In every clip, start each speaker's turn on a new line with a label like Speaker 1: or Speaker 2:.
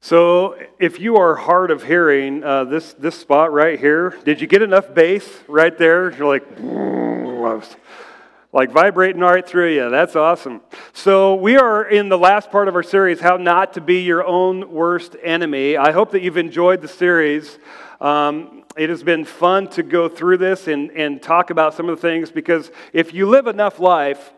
Speaker 1: So, if you are hard of hearing, uh, this, this spot right here, did you get enough bass right there? You're like, like vibrating right through you. That's awesome. So, we are in the last part of our series, How Not to Be Your Own Worst Enemy. I hope that you've enjoyed the series. Um, it has been fun to go through this and, and talk about some of the things because if you live enough life,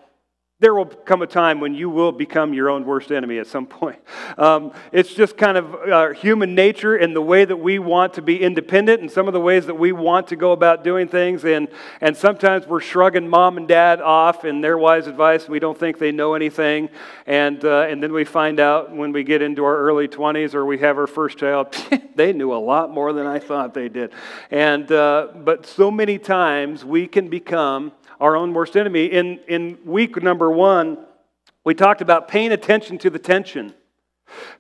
Speaker 1: there will come a time when you will become your own worst enemy at some point. Um, it's just kind of uh, human nature and the way that we want to be independent and some of the ways that we want to go about doing things. And, and sometimes we're shrugging mom and dad off and their wise advice. We don't think they know anything. And, uh, and then we find out when we get into our early 20s or we have our first child, they knew a lot more than I thought they did. And, uh, but so many times we can become our own worst enemy. In, in week number one, we talked about paying attention to the tension.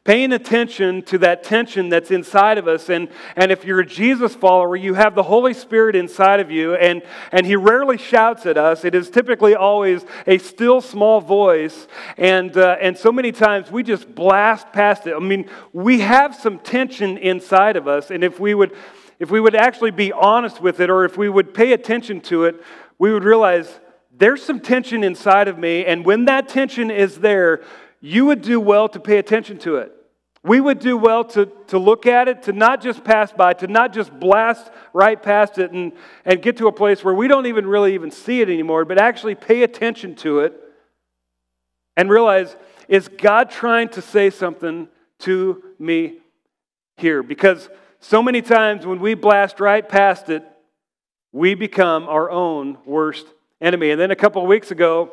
Speaker 1: Paying attention to that tension that's inside of us. And, and if you're a Jesus follower, you have the Holy Spirit inside of you, and, and He rarely shouts at us. It is typically always a still small voice. And, uh, and so many times we just blast past it. I mean, we have some tension inside of us, and if we would. If we would actually be honest with it, or if we would pay attention to it, we would realize there's some tension inside of me, and when that tension is there, you would do well to pay attention to it. We would do well to, to look at it, to not just pass by, to not just blast right past it and, and get to a place where we don't even really even see it anymore, but actually pay attention to it and realize, is God trying to say something to me here? Because so many times when we blast right past it, we become our own worst enemy. And then a couple of weeks ago,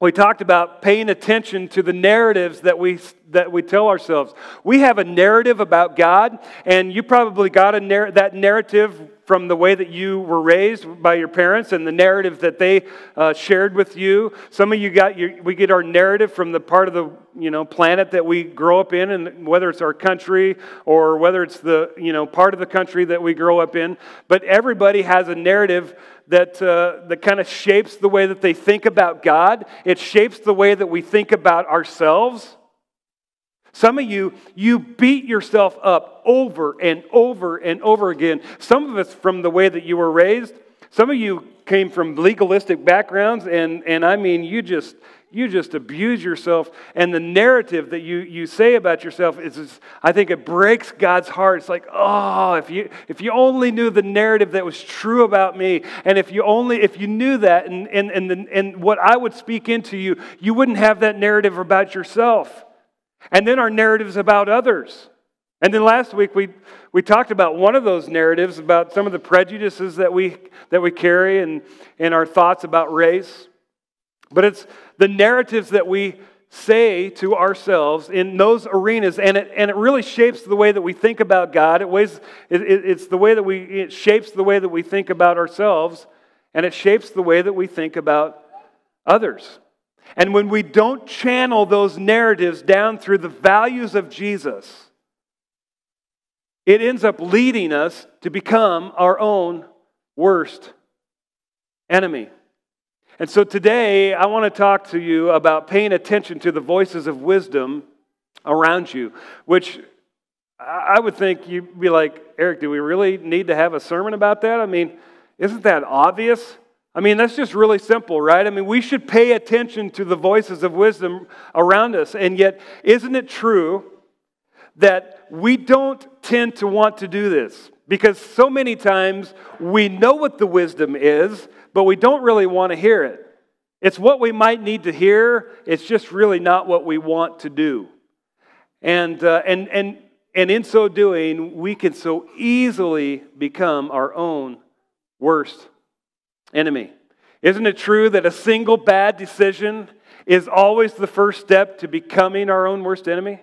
Speaker 1: we talked about paying attention to the narratives that we, that we tell ourselves. We have a narrative about God, and you probably got a narr- that narrative from the way that you were raised by your parents and the narrative that they uh, shared with you. Some of you got your, we get our narrative from the part of the you know planet that we grow up in, and whether it's our country or whether it's the you know part of the country that we grow up in. But everybody has a narrative that uh, that kind of shapes the way that they think about God. It shapes the way that we think about ourselves. Some of you, you beat yourself up over and over and over again. Some of us from the way that you were raised. Some of you came from legalistic backgrounds, and, and I mean, you just you just abuse yourself. And the narrative that you, you say about yourself is, is, I think it breaks God's heart. It's like, oh, if you if you only knew the narrative that was true about me, and if you only if you knew that and and and, the, and what I would speak into you, you wouldn't have that narrative about yourself. And then our narratives about others. And then last week we, we talked about one of those narratives about some of the prejudices that we, that we carry and, and our thoughts about race. But it's the narratives that we say to ourselves in those arenas, and it, and it really shapes the way that we think about God. It, weighs, it, it, it's the way that we, it shapes the way that we think about ourselves, and it shapes the way that we think about others. And when we don't channel those narratives down through the values of Jesus, it ends up leading us to become our own worst enemy. And so today, I want to talk to you about paying attention to the voices of wisdom around you, which I would think you'd be like, Eric, do we really need to have a sermon about that? I mean, isn't that obvious? I mean, that's just really simple, right? I mean, we should pay attention to the voices of wisdom around us. And yet, isn't it true that we don't tend to want to do this? Because so many times we know what the wisdom is, but we don't really want to hear it. It's what we might need to hear, it's just really not what we want to do. And, uh, and, and, and in so doing, we can so easily become our own worst enemy. Isn't it true that a single bad decision is always the first step to becoming our own worst enemy?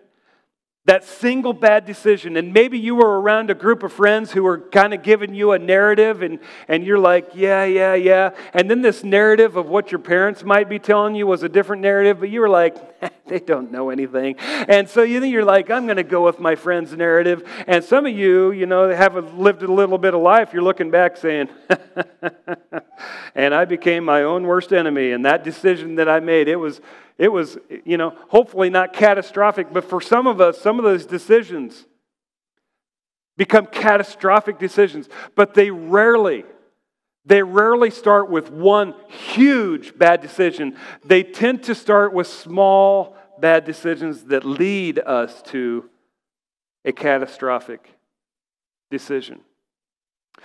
Speaker 1: That single bad decision, and maybe you were around a group of friends who were kind of giving you a narrative, and, and you're like, yeah, yeah, yeah. And then this narrative of what your parents might be telling you was a different narrative, but you were like, they don't know anything. And so you you're like, I'm going to go with my friend's narrative. And some of you, you know, have lived a little bit of life, you're looking back saying, and I became my own worst enemy. And that decision that I made, it was, it was, you know, hopefully not catastrophic, but for some of us, some of those decisions become catastrophic decisions, but they rarely, they rarely start with one huge bad decision. They tend to start with small bad decisions that lead us to a catastrophic decision.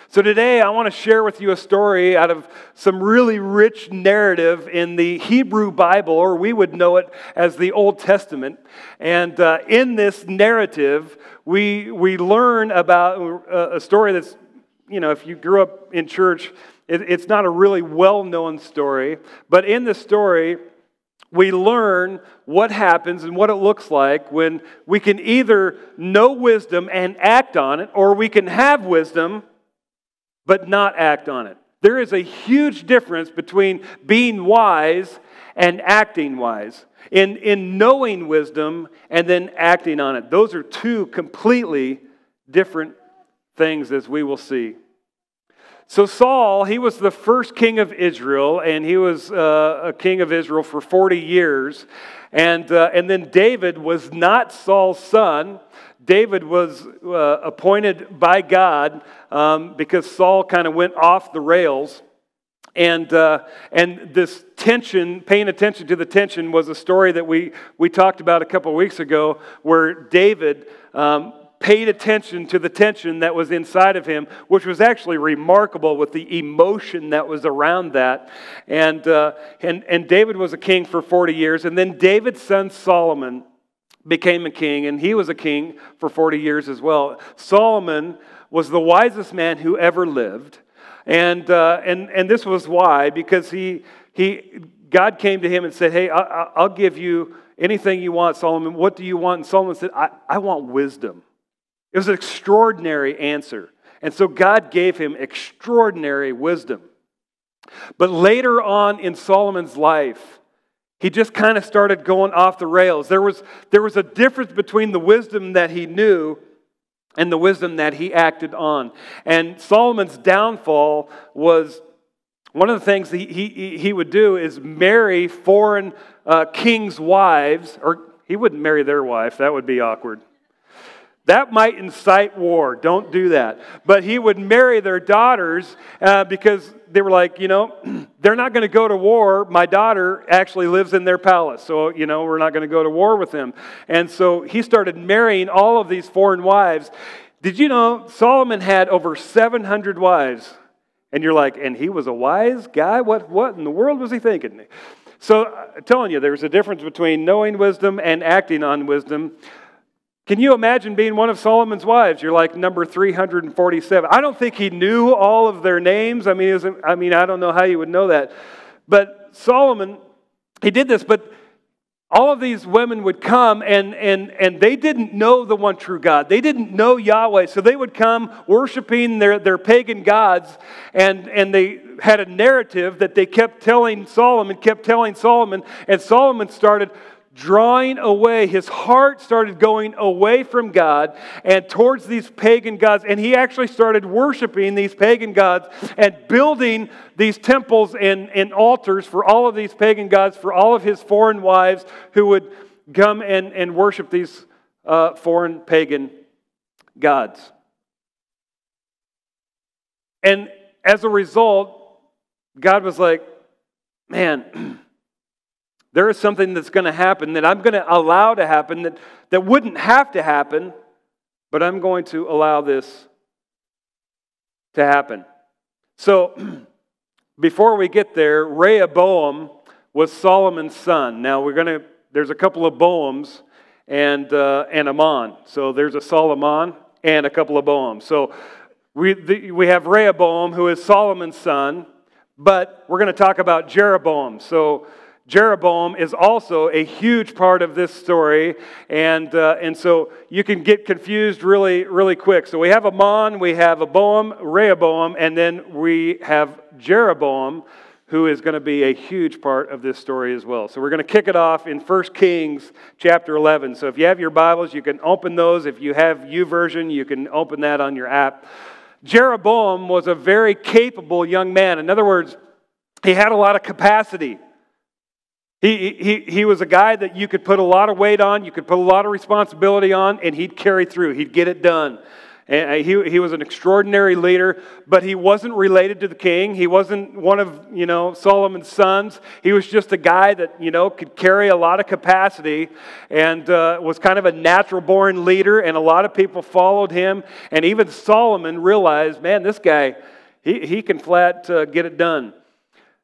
Speaker 1: So, today I want to share with you a story out of some really rich narrative in the Hebrew Bible, or we would know it as the Old Testament. And uh, in this narrative, we, we learn about uh, a story that's, you know, if you grew up in church, it, it's not a really well known story. But in the story, we learn what happens and what it looks like when we can either know wisdom and act on it, or we can have wisdom but not act on it. There is a huge difference between being wise and acting wise. In, in knowing wisdom and then acting on it. Those are two completely different things, as we will see. So, Saul, he was the first king of Israel, and he was uh, a king of Israel for 40 years. And, uh, and then David was not Saul's son. David was uh, appointed by God um, because Saul kind of went off the rails. And, uh, and this tension, paying attention to the tension, was a story that we, we talked about a couple of weeks ago where David um, paid attention to the tension that was inside of him, which was actually remarkable with the emotion that was around that. And, uh, and, and David was a king for 40 years. And then David's son Solomon became a king, and he was a king for 40 years as well. Solomon was the wisest man who ever lived. And, uh, and, and this was why, because he, he, God came to him and said, Hey, I, I'll give you anything you want, Solomon. What do you want? And Solomon said, I, I want wisdom. It was an extraordinary answer. And so God gave him extraordinary wisdom. But later on in Solomon's life, he just kind of started going off the rails. There was, there was a difference between the wisdom that he knew and the wisdom that he acted on. And Solomon's downfall was one of the things he, he, he would do is marry foreign uh, kings' wives, or he wouldn't marry their wife, that would be awkward. That might incite war. Don't do that. But he would marry their daughters uh, because they were like, you know, they're not going to go to war. My daughter actually lives in their palace. So, you know, we're not going to go to war with them. And so he started marrying all of these foreign wives. Did you know Solomon had over 700 wives? And you're like, and he was a wise guy? What, what in the world was he thinking? So, I'm telling you, there's a difference between knowing wisdom and acting on wisdom. Can you imagine being one of Solomon's wives? You're like number 347. I don't think he knew all of their names. I mean, I mean, I don't know how you would know that. But Solomon, he did this, but all of these women would come and, and, and they didn't know the one true God. They didn't know Yahweh. So they would come worshiping their, their pagan gods, and, and they had a narrative that they kept telling Solomon, kept telling Solomon, and Solomon started drawing away. His heart started going away from God and towards these pagan gods. And he actually started worshiping these pagan gods and building these temples and, and altars for all of these pagan gods, for all of his foreign wives who would come and, and worship these uh, foreign pagan gods. And as a result, God was like, man, There is something that's going to happen that I'm going to allow to happen that, that wouldn't have to happen, but I'm going to allow this to happen. So, before we get there, Rehoboam was Solomon's son. Now, we're going to, there's a couple of Boams and, uh, and Amon. So, there's a Solomon and a couple of Boams. So, we, the, we have Rehoboam, who is Solomon's son, but we're going to talk about Jeroboam. So, Jeroboam is also a huge part of this story, and, uh, and so you can get confused really, really quick. So we have Amon, we have a Boam, Rehoboam, and then we have Jeroboam, who is going to be a huge part of this story as well. So we're going to kick it off in 1 Kings chapter 11. So if you have your Bibles, you can open those. If you have YouVersion, you can open that on your app. Jeroboam was a very capable young man. In other words, he had a lot of capacity. He, he, he was a guy that you could put a lot of weight on, you could put a lot of responsibility on, and he'd carry through. He'd get it done. And he, he was an extraordinary leader, but he wasn't related to the king. He wasn't one of, you know, Solomon's sons. He was just a guy that, you know, could carry a lot of capacity and uh, was kind of a natural born leader, and a lot of people followed him. And even Solomon realized, man, this guy, he, he can flat uh, get it done.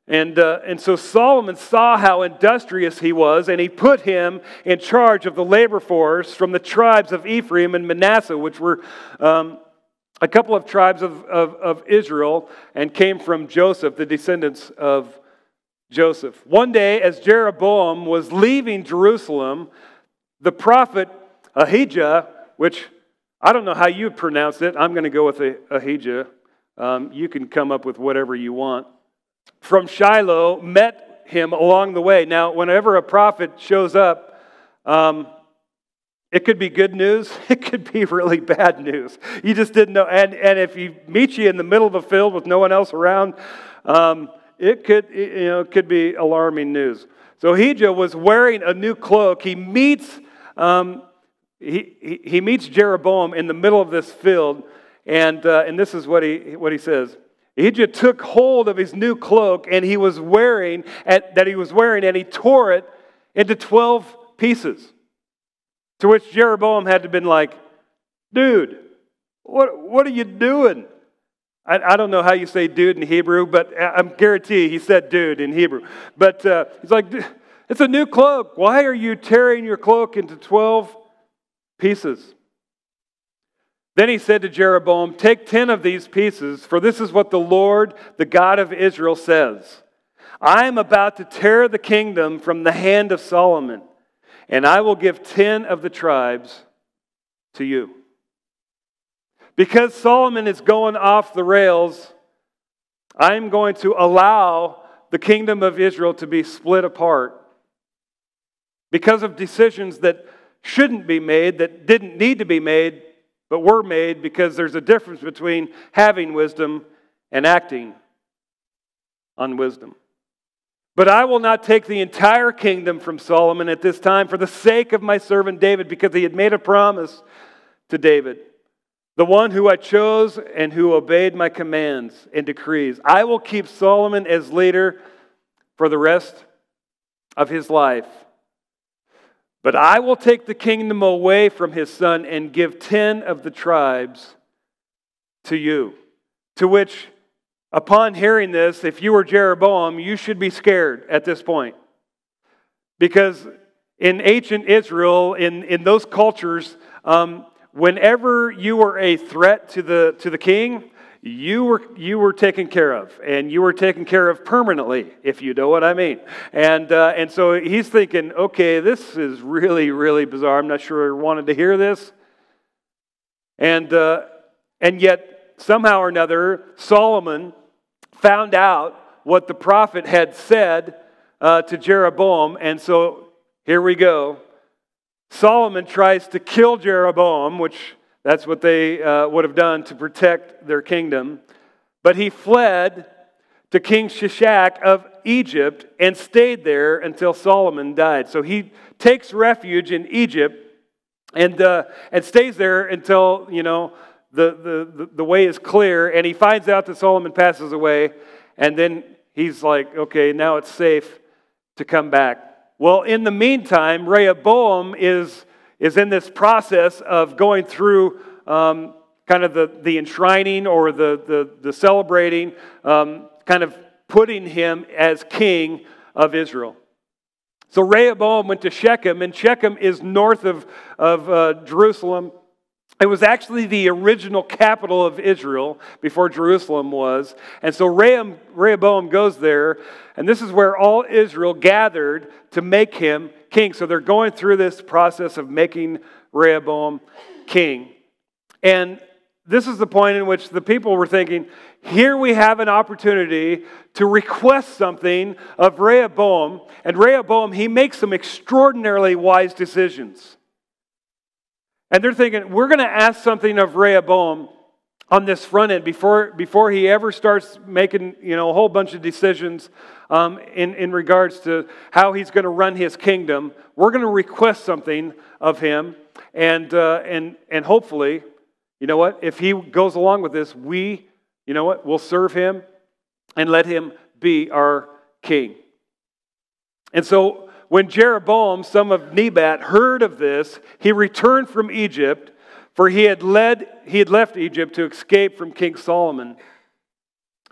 Speaker 1: And, uh, and so Solomon saw how industrious he was, and he put him in charge of the labor force from the tribes of Ephraim and Manasseh, which were um, a couple of tribes of, of, of Israel and came from Joseph, the descendants of Joseph. One day, as Jeroboam was leaving Jerusalem, the prophet Ahijah, which I don't know how you pronounce it, I'm going to go with Ahijah. Um, you can come up with whatever you want from Shiloh met him along the way. Now, whenever a prophet shows up, um, it could be good news, it could be really bad news. You just didn't know. And, and if he meets you in the middle of a field with no one else around, um, it could, you know, could be alarming news. So Ahijah was wearing a new cloak. He meets, um, he, he, he, meets Jeroboam in the middle of this field, and, uh, and this is what he, what he says. Ahijah took hold of his new cloak and he was wearing that he was wearing and he tore it into 12 pieces. To which Jeroboam had to been like, dude, what, what are you doing? I, I don't know how you say dude in Hebrew, but I'm guarantee he said dude in Hebrew. But uh, he's like, it's a new cloak. Why are you tearing your cloak into 12 pieces? Then he said to Jeroboam, Take ten of these pieces, for this is what the Lord, the God of Israel, says I am about to tear the kingdom from the hand of Solomon, and I will give ten of the tribes to you. Because Solomon is going off the rails, I am going to allow the kingdom of Israel to be split apart because of decisions that shouldn't be made, that didn't need to be made but were made because there's a difference between having wisdom and acting on wisdom. But I will not take the entire kingdom from Solomon at this time for the sake of my servant David, because he had made a promise to David, the one who I chose and who obeyed my commands and decrees. I will keep Solomon as leader for the rest of his life but I will take the kingdom away from his son and give 10 of the tribes to you. To which, upon hearing this, if you were Jeroboam, you should be scared at this point. Because in ancient Israel, in, in those cultures, um, whenever you were a threat to the, to the king, you were, you were taken care of, and you were taken care of permanently, if you know what I mean. And, uh, and so he's thinking, okay, this is really, really bizarre. I'm not sure I wanted to hear this. And, uh, and yet, somehow or another, Solomon found out what the prophet had said uh, to Jeroboam, and so here we go. Solomon tries to kill Jeroboam, which that's what they uh, would have done to protect their kingdom. But he fled to King Shishak of Egypt and stayed there until Solomon died. So he takes refuge in Egypt and, uh, and stays there until, you know, the, the, the way is clear. And he finds out that Solomon passes away. And then he's like, okay, now it's safe to come back. Well, in the meantime, Rehoboam is is in this process of going through um, kind of the, the enshrining or the, the, the celebrating, um, kind of putting him as king of Israel. So Rehoboam went to Shechem, and Shechem is north of, of uh, Jerusalem. It was actually the original capital of Israel before Jerusalem was. And so Rehoboam goes there, and this is where all Israel gathered to make him king. So they're going through this process of making Rehoboam king. And this is the point in which the people were thinking here we have an opportunity to request something of Rehoboam. And Rehoboam, he makes some extraordinarily wise decisions. And they're thinking, we're going to ask something of Rehoboam on this front end before, before he ever starts making you know, a whole bunch of decisions um, in, in regards to how he's going to run his kingdom. We're going to request something of him, and, uh, and, and hopefully, you know what, if he goes along with this, we, you know what, We'll serve him and let him be our king. And so when Jeroboam, son of Nebat, heard of this, he returned from Egypt for he had, led, he had left Egypt to escape from King Solomon.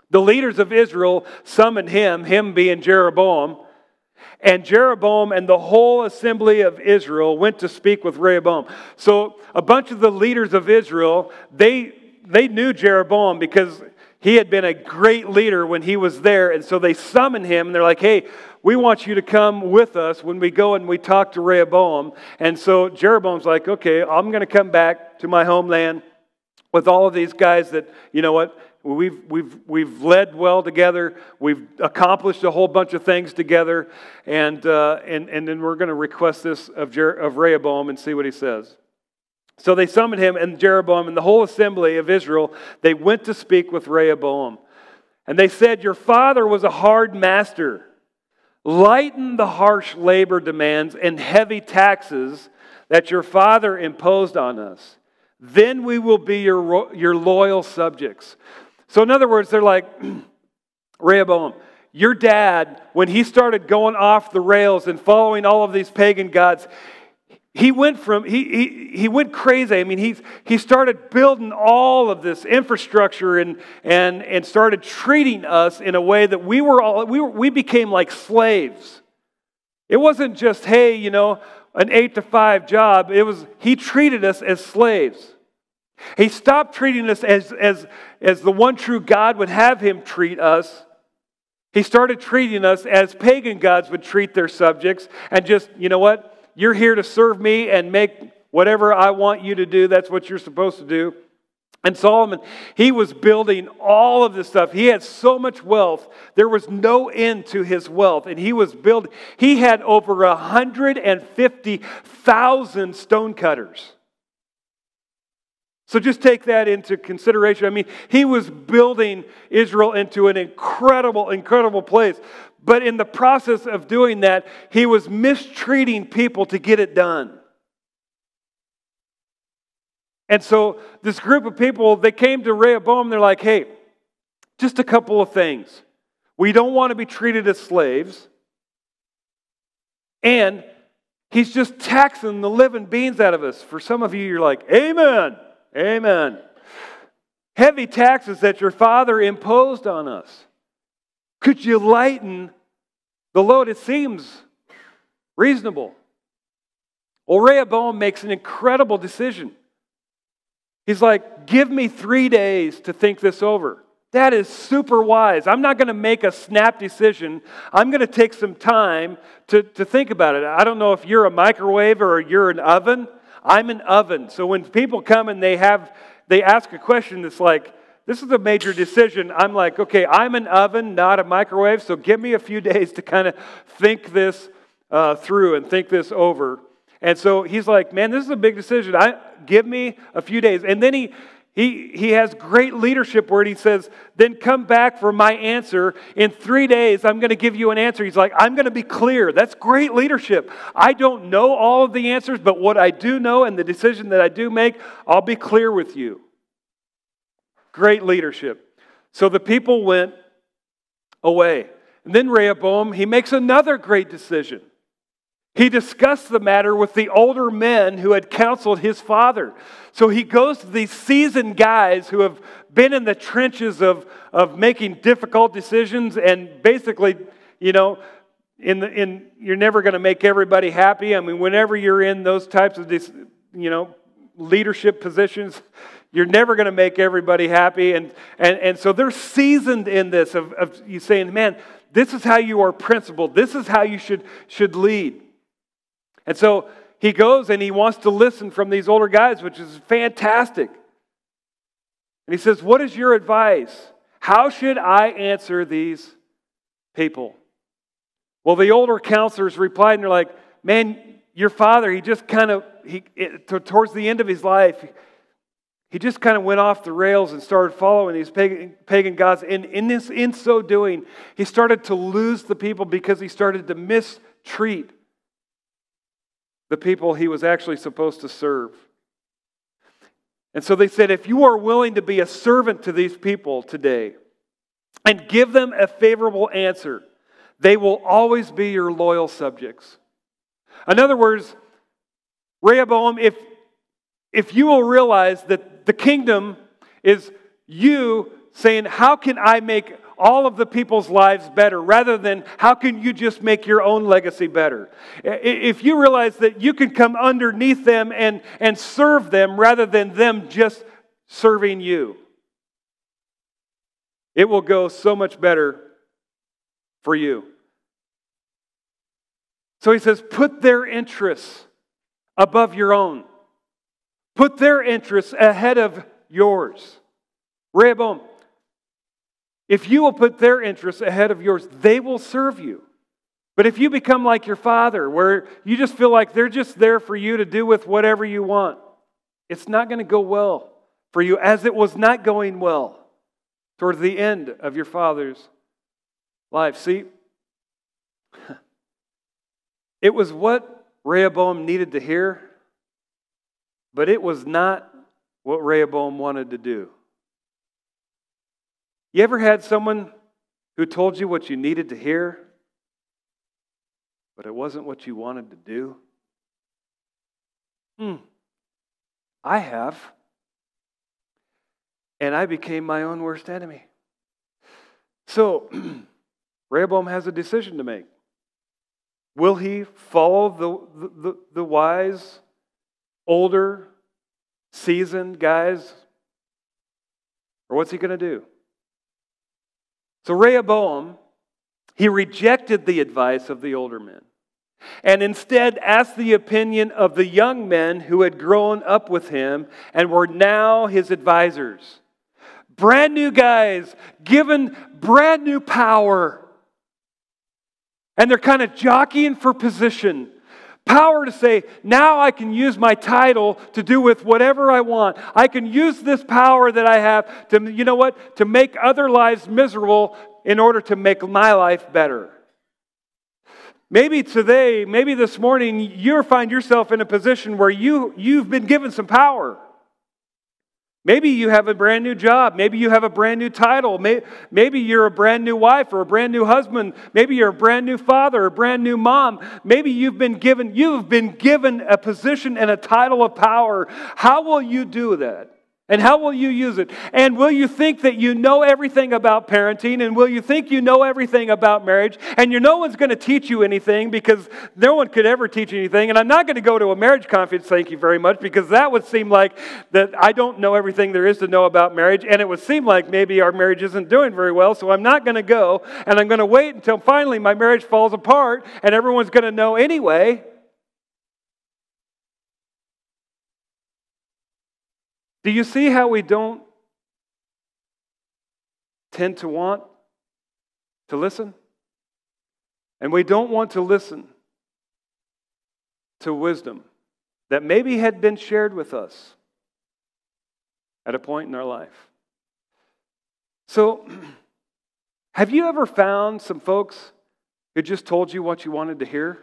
Speaker 1: The leaders of Israel summoned him, him being Jeroboam, and Jeroboam and the whole assembly of Israel went to speak with Rehoboam. So a bunch of the leaders of Israel, they, they knew Jeroboam because he had been a great leader when he was there. And so they summoned him and they're like, hey, we want you to come with us when we go and we talk to Rehoboam. And so Jeroboam's like, okay, I'm going to come back to my homeland with all of these guys that, you know what, we've, we've, we've led well together. We've accomplished a whole bunch of things together. And, uh, and, and then we're going to request this of, Jer- of Rehoboam and see what he says. So they summoned him and Jeroboam and the whole assembly of Israel. They went to speak with Rehoboam. And they said, Your father was a hard master Lighten the harsh labor demands and heavy taxes that your father imposed on us. Then we will be your, your loyal subjects. So, in other words, they're like, Rehoboam, your dad, when he started going off the rails and following all of these pagan gods, he went from he, he, he went crazy. I mean he, he started building all of this infrastructure and, and, and started treating us in a way that we were all we, were, we became like slaves. It wasn't just hey you know an eight to five job. It was he treated us as slaves. He stopped treating us as, as, as the one true god would have him treat us. He started treating us as pagan gods would treat their subjects and just you know what you're here to serve me and make whatever I want you to do. That's what you're supposed to do. And Solomon, he was building all of this stuff. He had so much wealth. There was no end to his wealth. And he was building, he had over 150,000 stonecutters. So just take that into consideration. I mean, he was building Israel into an incredible, incredible place. But in the process of doing that, he was mistreating people to get it done. And so this group of people, they came to Rehoboam, they're like, hey, just a couple of things. We don't want to be treated as slaves. And he's just taxing the living beans out of us. For some of you, you're like, Amen. Amen. Heavy taxes that your father imposed on us. Could you lighten the load? It seems reasonable. Well, Rehoboam makes an incredible decision. He's like, Give me three days to think this over. That is super wise. I'm not going to make a snap decision. I'm going to take some time to, to think about it. I don't know if you're a microwave or you're an oven. I'm an oven. So when people come and they have they ask a question that's like, this is a major decision. I'm like, okay, I'm an oven, not a microwave, so give me a few days to kind of think this uh, through and think this over. And so he's like, man, this is a big decision. I give me a few days. And then he he, he has great leadership where he says, Then come back for my answer. In three days, I'm going to give you an answer. He's like, I'm going to be clear. That's great leadership. I don't know all of the answers, but what I do know and the decision that I do make, I'll be clear with you. Great leadership. So the people went away. And then Rehoboam, he makes another great decision. He discussed the matter with the older men who had counseled his father. So he goes to these seasoned guys who have been in the trenches of, of making difficult decisions and basically, you know, in the, in, you're never going to make everybody happy. I mean, whenever you're in those types of, you know, leadership positions, you're never going to make everybody happy. And, and, and so they're seasoned in this of, of you saying, man, this is how you are principled. This is how you should, should lead. And so he goes and he wants to listen from these older guys, which is fantastic. And he says, What is your advice? How should I answer these people? Well, the older counselors replied, and they're like, Man, your father, he just kind of, he, it, towards the end of his life, he just kind of went off the rails and started following these pagan, pagan gods. And in, this, in so doing, he started to lose the people because he started to mistreat the people he was actually supposed to serve. And so they said, if you are willing to be a servant to these people today and give them a favorable answer, they will always be your loyal subjects. In other words, Rehoboam, if, if you will realize that the kingdom is you saying, How can I make all of the people's lives better rather than how can you just make your own legacy better? If you realize that you can come underneath them and, and serve them rather than them just serving you, it will go so much better for you. So he says, put their interests above your own. Put their interests ahead of yours. Rehoboam, if you will put their interests ahead of yours, they will serve you. But if you become like your father, where you just feel like they're just there for you to do with whatever you want, it's not going to go well for you, as it was not going well towards the end of your father's life. See, it was what Rehoboam needed to hear but it was not what Rehoboam wanted to do. You ever had someone who told you what you needed to hear, but it wasn't what you wanted to do? Hmm. I have. And I became my own worst enemy. So, Rehoboam has a decision to make. Will he follow the, the, the wise older, seasoned guys? Or what's he going to do? So Rehoboam, he rejected the advice of the older men and instead asked the opinion of the young men who had grown up with him and were now his advisors. Brand new guys, given brand new power. And they're kind of jockeying for position. Power to say, now I can use my title to do with whatever I want. I can use this power that I have to, you know what, to make other lives miserable in order to make my life better. Maybe today, maybe this morning, you find yourself in a position where you, you've been given some power. Maybe you have a brand new job. Maybe you have a brand new title. Maybe you're a brand new wife or a brand new husband. Maybe you're a brand new father or a brand new mom. Maybe you've been given you've been given a position and a title of power. How will you do that? And how will you use it? And will you think that you know everything about parenting? And will you think you know everything about marriage? And you no one's going to teach you anything because no one could ever teach anything. And I'm not going to go to a marriage conference, thank you very much, because that would seem like that I don't know everything there is to know about marriage. And it would seem like maybe our marriage isn't doing very well. So I'm not going to go. And I'm going to wait until finally my marriage falls apart and everyone's going to know anyway. Do you see how we don't tend to want to listen? And we don't want to listen to wisdom that maybe had been shared with us at a point in our life. So, have you ever found some folks who just told you what you wanted to hear?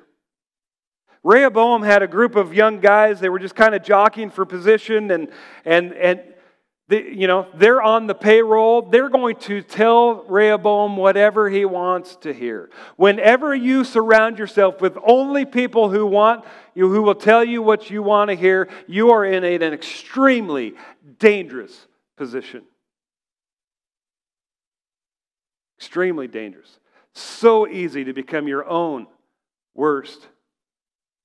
Speaker 1: Rehoboam had a group of young guys. They were just kind of jockeying for position, and, and, and the, you know, they're on the payroll. They're going to tell Rehoboam whatever he wants to hear. Whenever you surround yourself with only people who want you, who will tell you what you want to hear, you are in an extremely dangerous position. Extremely dangerous. So easy to become your own worst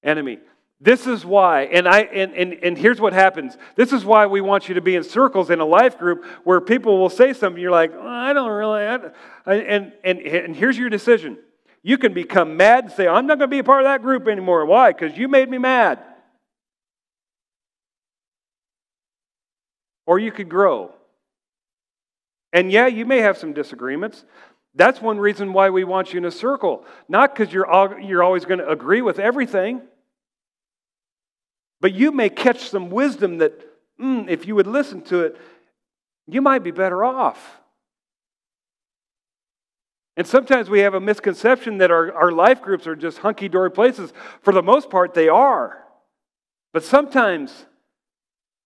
Speaker 1: enemy. This is why, and, I, and, and, and here's what happens. This is why we want you to be in circles in a life group where people will say something, you're like, oh, I don't really, I don't. And, and, and here's your decision. You can become mad and say, I'm not going to be a part of that group anymore. Why? Because you made me mad. Or you could grow. And yeah, you may have some disagreements. That's one reason why we want you in a circle. Not because you're, you're always going to agree with everything. But you may catch some wisdom that mm, if you would listen to it, you might be better off. And sometimes we have a misconception that our, our life groups are just hunky dory places. For the most part, they are. But sometimes,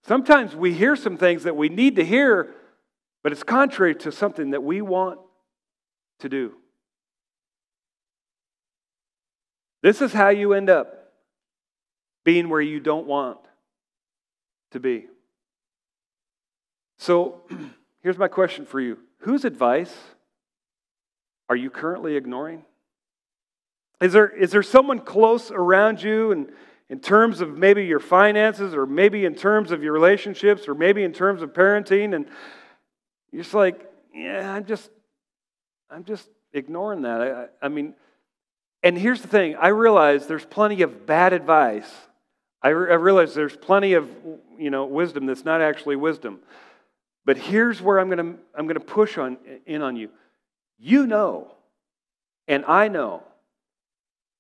Speaker 1: sometimes we hear some things that we need to hear, but it's contrary to something that we want to do. This is how you end up being where you don't want to be. So here's my question for you Whose advice are you currently ignoring? Is there, is there someone close around you and in terms of maybe your finances or maybe in terms of your relationships or maybe in terms of parenting and you're just like, yeah, I'm just I'm just ignoring that. I, I mean, and here's the thing I realize there's plenty of bad advice. I, re- I realize there's plenty of you know wisdom that's not actually wisdom. But here's where I'm going to I'm going to push on in on you. You know, and I know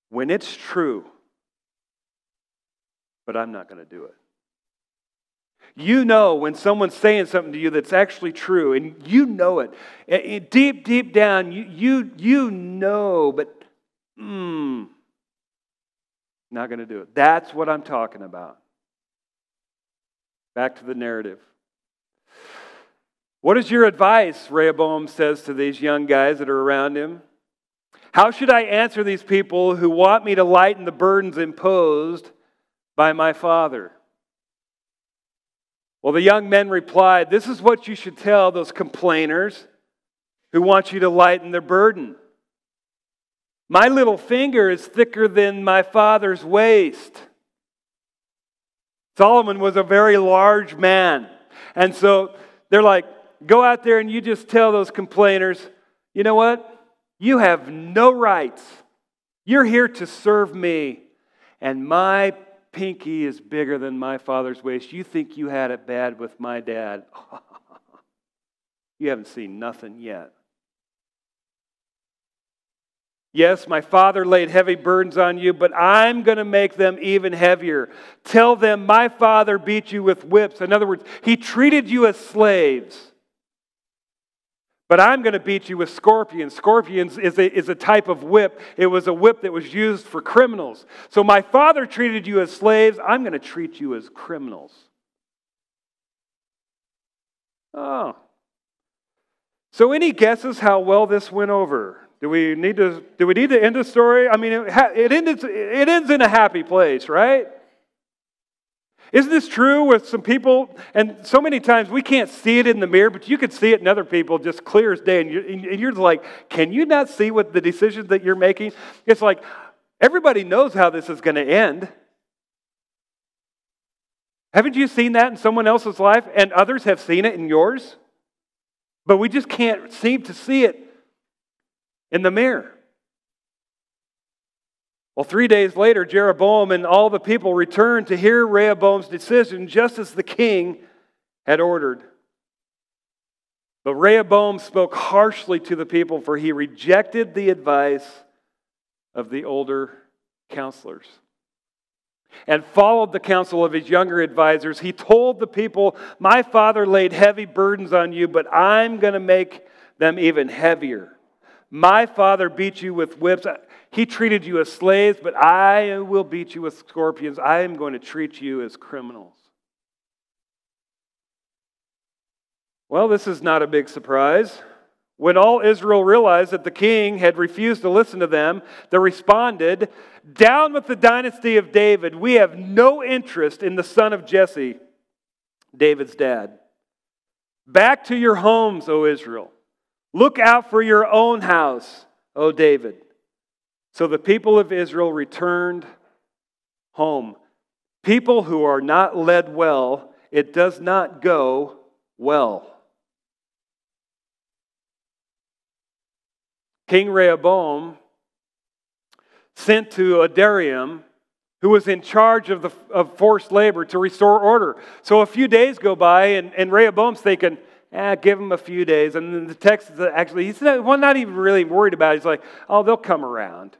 Speaker 1: when it's true, but I'm not going to do it. You know when someone's saying something to you that's actually true, and you know it. Deep, deep down, you, you, you know, but mm, not going to do it. That's what I'm talking about. Back to the narrative. What is your advice? Rehoboam says to these young guys that are around him. How should I answer these people who want me to lighten the burdens imposed by my father? Well, the young men replied, This is what you should tell those complainers who want you to lighten their burden. My little finger is thicker than my father's waist. Solomon was a very large man. And so they're like, go out there and you just tell those complainers, you know what? You have no rights. You're here to serve me. And my pinky is bigger than my father's waist. You think you had it bad with my dad. you haven't seen nothing yet. Yes, my father laid heavy burdens on you, but I'm going to make them even heavier. Tell them my father beat you with whips. In other words, he treated you as slaves. But I'm going to beat you with scorpions. Scorpions is a, is a type of whip. It was a whip that was used for criminals. So my father treated you as slaves. I'm going to treat you as criminals. Oh. So, any guesses how well this went over? Do we need to, do we need to end the story? I mean, it, it, ends, it ends in a happy place, right? Isn't this true with some people? And so many times we can't see it in the mirror, but you can see it in other people just clear as day. And you're, and you're like, can you not see what the decisions that you're making? It's like everybody knows how this is going to end. Haven't you seen that in someone else's life? And others have seen it in yours? But we just can't seem to see it in the mirror. Well, three days later, Jeroboam and all the people returned to hear Rehoboam's decision, just as the king had ordered. But Rehoboam spoke harshly to the people, for he rejected the advice of the older counselors and followed the counsel of his younger advisors. He told the people, My father laid heavy burdens on you, but I'm going to make them even heavier. My father beat you with whips. He treated you as slaves, but I will beat you with scorpions. I am going to treat you as criminals. Well, this is not a big surprise. When all Israel realized that the king had refused to listen to them, they responded, Down with the dynasty of David. We have no interest in the son of Jesse, David's dad. Back to your homes, O Israel. Look out for your own house, O David. So the people of Israel returned home. People who are not led well, it does not go well. King Rehoboam sent to Adoniram, who was in charge of, the, of forced labor, to restore order. So a few days go by, and, and Rehoboam's thinking, eh, give them a few days. And then the text is actually, he's not, well, not even really worried about it. He's like, oh, they'll come around.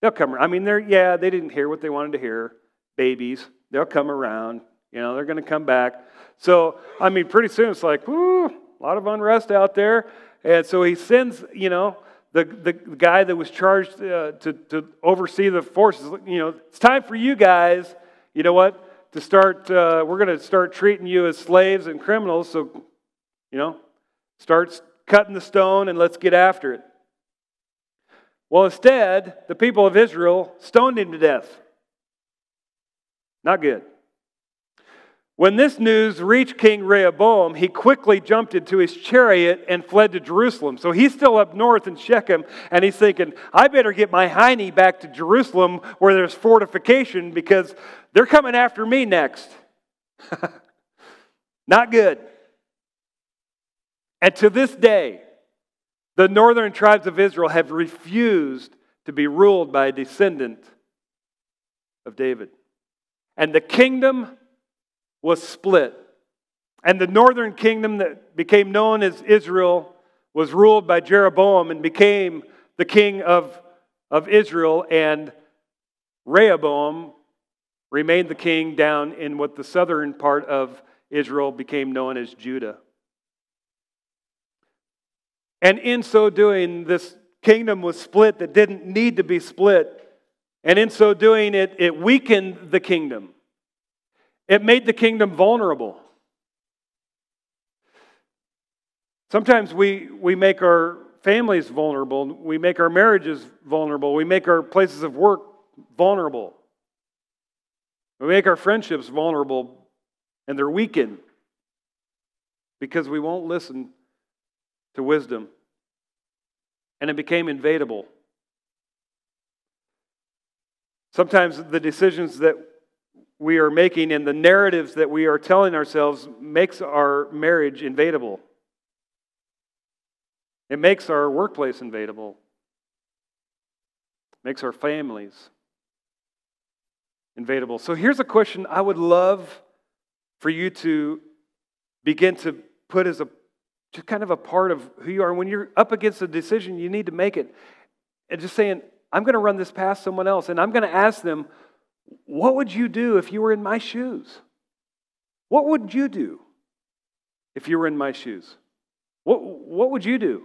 Speaker 1: They'll come around. I mean, they're, yeah, they didn't hear what they wanted to hear. Babies. They'll come around. You know, they're going to come back. So, I mean, pretty soon it's like, whoo, a lot of unrest out there. And so he sends, you know, the, the guy that was charged uh, to, to oversee the forces, you know, it's time for you guys, you know what, to start, uh, we're going to start treating you as slaves and criminals. So, you know, starts cutting the stone and let's get after it. Well, instead, the people of Israel stoned him to death. Not good. When this news reached King Rehoboam, he quickly jumped into his chariot and fled to Jerusalem. So he's still up north in Shechem, and he's thinking, I better get my hiney back to Jerusalem where there's fortification because they're coming after me next. Not good. And to this day, the northern tribes of Israel have refused to be ruled by a descendant of David. And the kingdom was split. And the northern kingdom that became known as Israel was ruled by Jeroboam and became the king of, of Israel. And Rehoboam remained the king down in what the southern part of Israel became known as Judah. And in so doing, this kingdom was split that didn't need to be split. And in so doing, it, it weakened the kingdom. It made the kingdom vulnerable. Sometimes we, we make our families vulnerable, we make our marriages vulnerable, we make our places of work vulnerable, we make our friendships vulnerable, and they're weakened because we won't listen to wisdom. And it became invadable. Sometimes the decisions that we are making and the narratives that we are telling ourselves makes our marriage invadable. It makes our workplace invadable. Makes our families invadable. So here's a question I would love for you to begin to put as a just kind of a part of who you are. When you're up against a decision, you need to make it. And just saying, I'm going to run this past someone else, and I'm going to ask them, what would you do if you were in my shoes? What would you do if you were in my shoes? What, what would you do?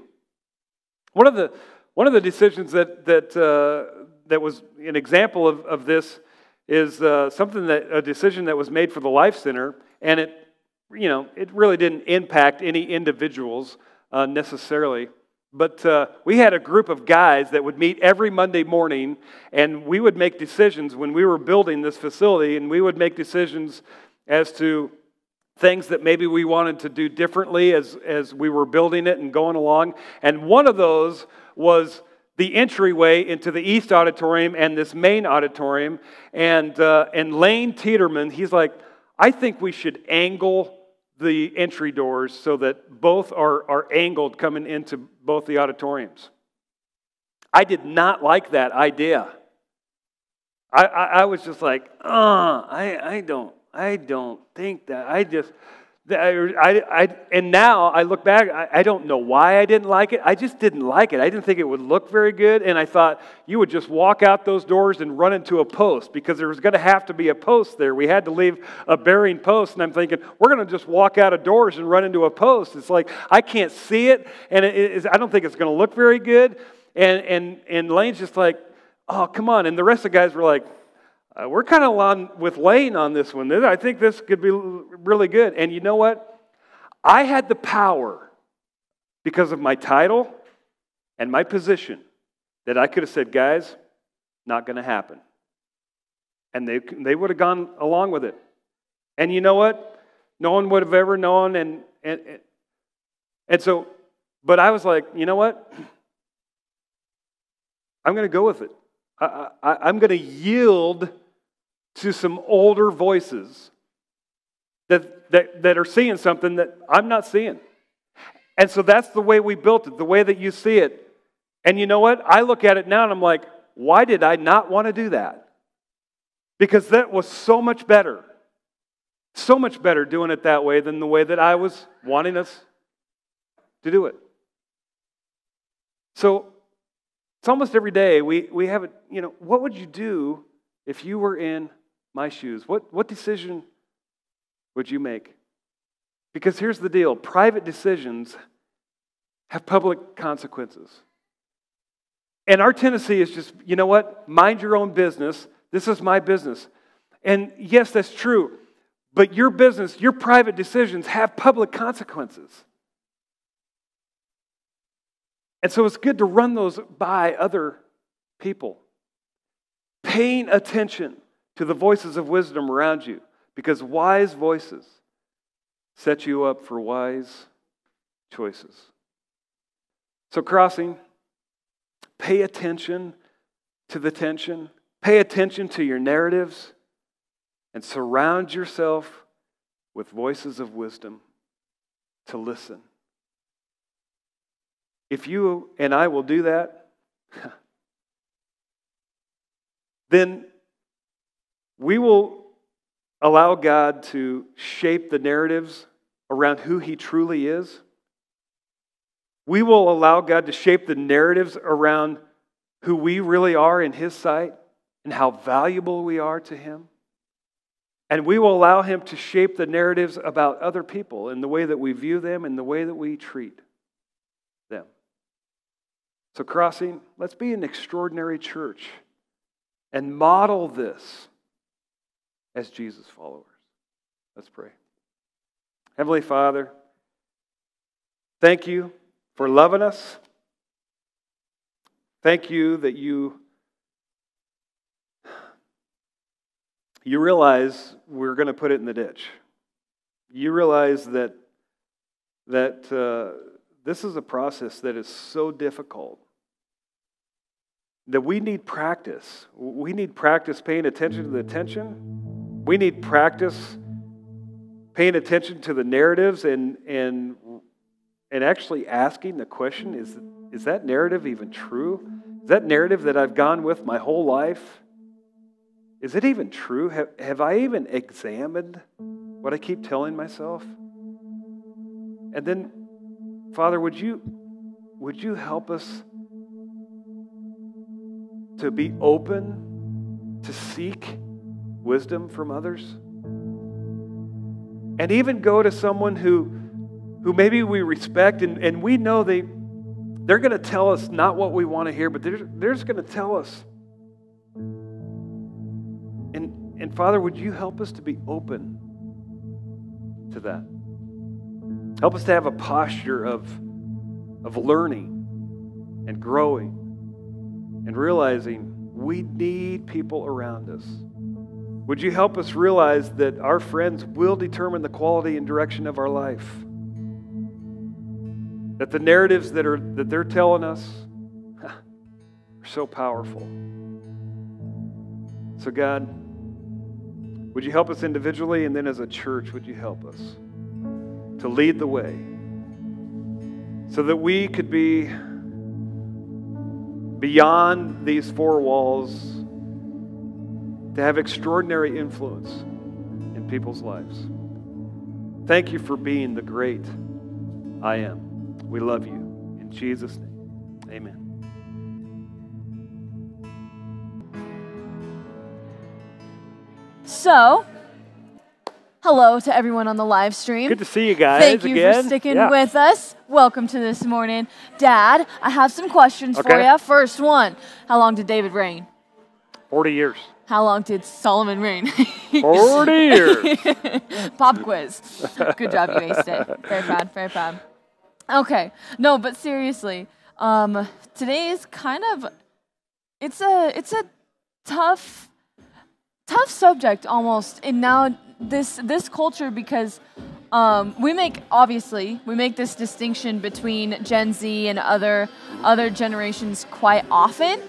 Speaker 1: One of the, one of the decisions that, that, uh, that was an example of, of this is uh, something that a decision that was made for the Life Center, and it, you know, it really didn't impact any individuals uh, necessarily. But uh, we had a group of guys that would meet every Monday morning, and we would make decisions when we were building this facility, and we would make decisions as to things that maybe we wanted to do differently as, as we were building it and going along. And one of those was the entryway into the East Auditorium and this main auditorium. And, uh, and Lane Teeterman, he's like, I think we should angle the entry doors so that both are, are angled coming into both the auditoriums. I did not like that idea. I, I, I was just like, uh, I, I don't, I don't think that. I just, I, I, and now I look back, I, I don't know why I didn't like it. I just didn't like it. I didn't think it would look very good. And I thought you would just walk out those doors and run into a post because there was going to have to be a post there. We had to leave a bearing post. And I'm thinking, we're going to just walk out of doors and run into a post. It's like, I can't see it. And it, I don't think it's going to look very good. And, and, and Lane's just like, oh, come on. And the rest of the guys were like, uh, we're kind of on with Lane on this one. I think this could be really good. And you know what? I had the power because of my title and my position that I could have said, guys, not going to happen. And they, they would have gone along with it. And you know what? No one would have ever known. And, and, and so, but I was like, you know what? I'm going to go with it. I, I, I'm going to yield to some older voices that, that, that are seeing something that I'm not seeing. And so that's the way we built it, the way that you see it. And you know what? I look at it now and I'm like, why did I not want to do that? Because that was so much better. So much better doing it that way than the way that I was wanting us to do it. So it's almost every day we, we have it, you know, what would you do if you were in my shoes, what, what decision would you make? Because here's the deal private decisions have public consequences. And our tendency is just, you know what? Mind your own business. This is my business. And yes, that's true. But your business, your private decisions have public consequences. And so it's good to run those by other people. Paying attention to the voices of wisdom around you because wise voices set you up for wise choices. So, crossing, pay attention to the tension, pay attention to your narratives, and surround yourself with voices of wisdom to listen. If you and I will do that, then we will allow God to shape the narratives around who He truly is. We will allow God to shape the narratives around who we really are in His sight and how valuable we are to Him. And we will allow Him to shape the narratives about other people in the way that we view them and the way that we treat them. So, Crossing, let's be an extraordinary church and model this as Jesus followers. Let's pray. Heavenly Father, thank you for loving us. Thank you that you you realize we're going to put it in the ditch. You realize that that uh, this is a process that is so difficult that we need practice. We need practice paying attention to the tension. We need practice paying attention to the narratives and, and, and actually asking the question is, is that narrative even true? Is that narrative that I've gone with my whole life? Is it even true? Have, have I even examined what I keep telling myself? And then, Father, would you, would you help us? to be open to seek wisdom from others. And even go to someone who, who maybe we respect and, and we know they, they're going to tell us not what we want to hear, but they're, they're just going to tell us. And, and Father, would you help us to be open to that? Help us to have a posture of, of learning and growing and realizing we need people around us. Would you help us realize that our friends will determine the quality and direction of our life? That the narratives that, are, that they're telling us are so powerful. So, God, would you help us individually and then as a church, would you help us to lead the way so that we could be beyond these four walls to have extraordinary influence in people's lives. Thank you for being the great I am. We love you. In Jesus' name, amen.
Speaker 2: So, hello to everyone on the live stream.
Speaker 1: Good to see you guys.
Speaker 2: Thank you
Speaker 1: again.
Speaker 2: for sticking
Speaker 1: yeah.
Speaker 2: with us. Welcome to this morning. Dad, I have some questions
Speaker 1: Okay.
Speaker 2: for you. First one How long did David reign?
Speaker 1: 40 years.
Speaker 2: How long did Solomon reign?
Speaker 1: 40 years.
Speaker 2: Pop quiz. Good job, you aced it. Very proud, very proud. Okay, no, but seriously, um, today is kind of it's a it's a tough tough subject almost in now this this culture because um, we make obviously we make this distinction between Gen Z and other other generations quite often,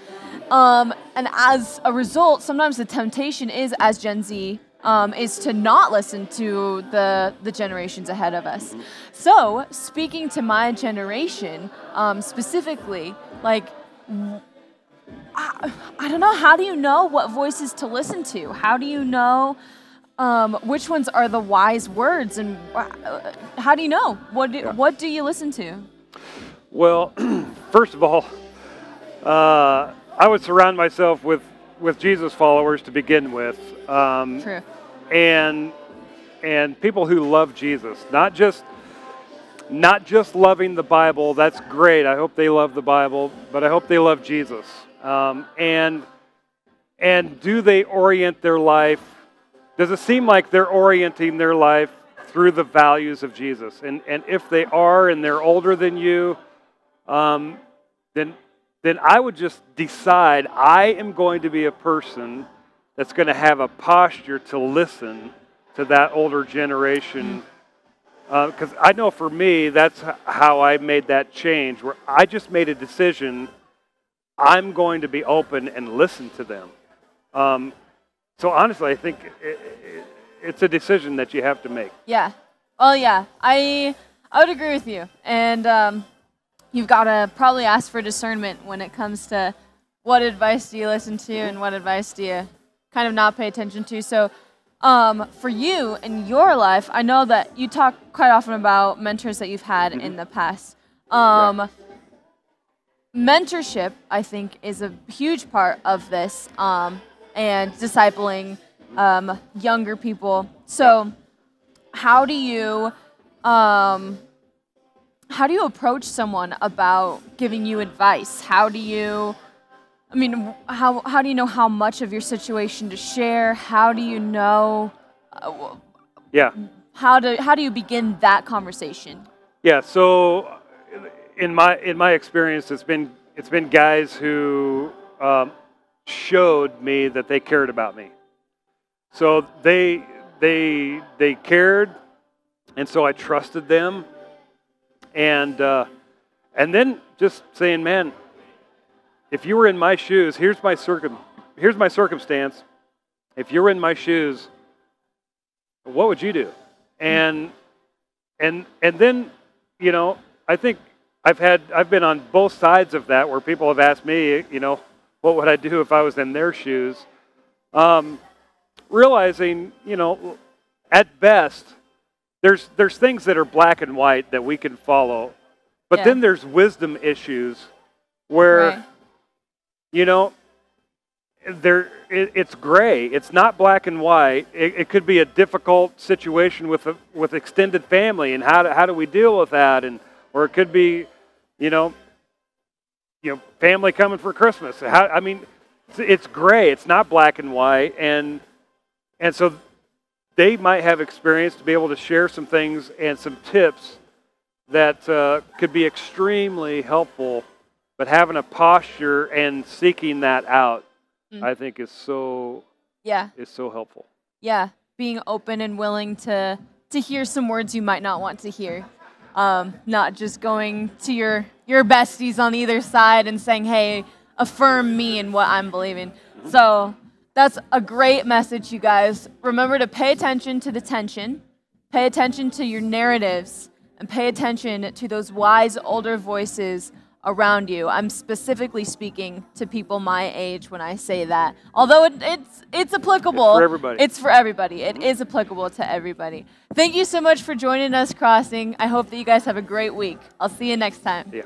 Speaker 2: um, and as a result, sometimes the temptation is as Gen Z um, is to not listen to the the generations ahead of us. So speaking to my generation um, specifically, like I, I don't know. How do you know what voices to listen to? How do you know um, which ones are the wise words? And uh, how do you know? What do, what do you listen to?
Speaker 1: Well, first of all, uh, I would surround myself with, with Jesus followers to begin with. Um,
Speaker 2: True.
Speaker 1: And and people who love Jesus, not just not just loving the Bible. That's great. I hope they love the Bible, but I hope they love Jesus. Um, and and do they orient their life? Does it seem like they're orienting their life through the values of Jesus? And and if they are, and they're older than you, um, then then I would just decide I am going to be a person that's going to have a posture to listen to that older generation. Because uh, I know for me, that's how I made that change, where I just made a decision I'm going to be open and listen to them. Um, so honestly, I think it, it, it's a decision that you have to make.
Speaker 2: Yeah. Well, yeah. I I would agree with you, and um, you've got to probably ask for discernment when it comes to what advice do you listen to and what advice do you kind of not pay attention to. So, um, for you in your life, I know that you talk quite often about mentors that you've had mm-hmm. in the past. Um, yeah. Mentorship, I think, is a huge part of this um, and discipling um, younger people. So, how do you um, how do you approach someone about giving you advice? How do you, I mean, how, how do you know how much of your situation to share? How do you know?
Speaker 1: Uh, yeah.
Speaker 2: How do, how do you begin that conversation?
Speaker 1: Yeah, so in my, in my experience, it's been, it's been guys who um, showed me that they cared about me. So they, they, they cared, and so I trusted them and uh, and then just saying, man, if you were in my shoes, here's my circum, here's my circumstance. If you were in my shoes, what would you do? And and and then, you know, I think I've had I've been on both sides of that where people have asked me, you know, what would I do if I was in their shoes? Um, realizing, you know, at best, there's, there's things that are black and white that we can follow, but yeah. then there's wisdom issues where, right. you know, there it, it's gray. It's not black and white. It, it, could be a difficult situation with a, with extended family, and how do, how do we deal with that? And or it could be, you know, you know, family coming for Christmas. How, I mean, it's, it's gray. It's not black and white, and and so they might have experience to be able to share some things and some tips that uh, could be extremely helpful. But having a posture and seeking that out, mm. I think, is so
Speaker 2: yeah
Speaker 1: is so helpful.
Speaker 2: Yeah, being open and willing to to hear some words you might not want to hear. Um, not just going to your your besties on either side and saying, "Hey, affirm me in what I'm believing." So that's a great message, you guys. Remember to pay attention to the tension, pay attention to your narratives, and pay attention to those wise older voices around you. I'm specifically speaking to people my age when I say that. Although it, it's it's applicable.
Speaker 1: It's for everybody.
Speaker 2: It's for everybody. It is applicable to everybody. Thank you so much for joining us crossing. I hope that you guys have a great week. I'll see you next time.
Speaker 1: Yeah.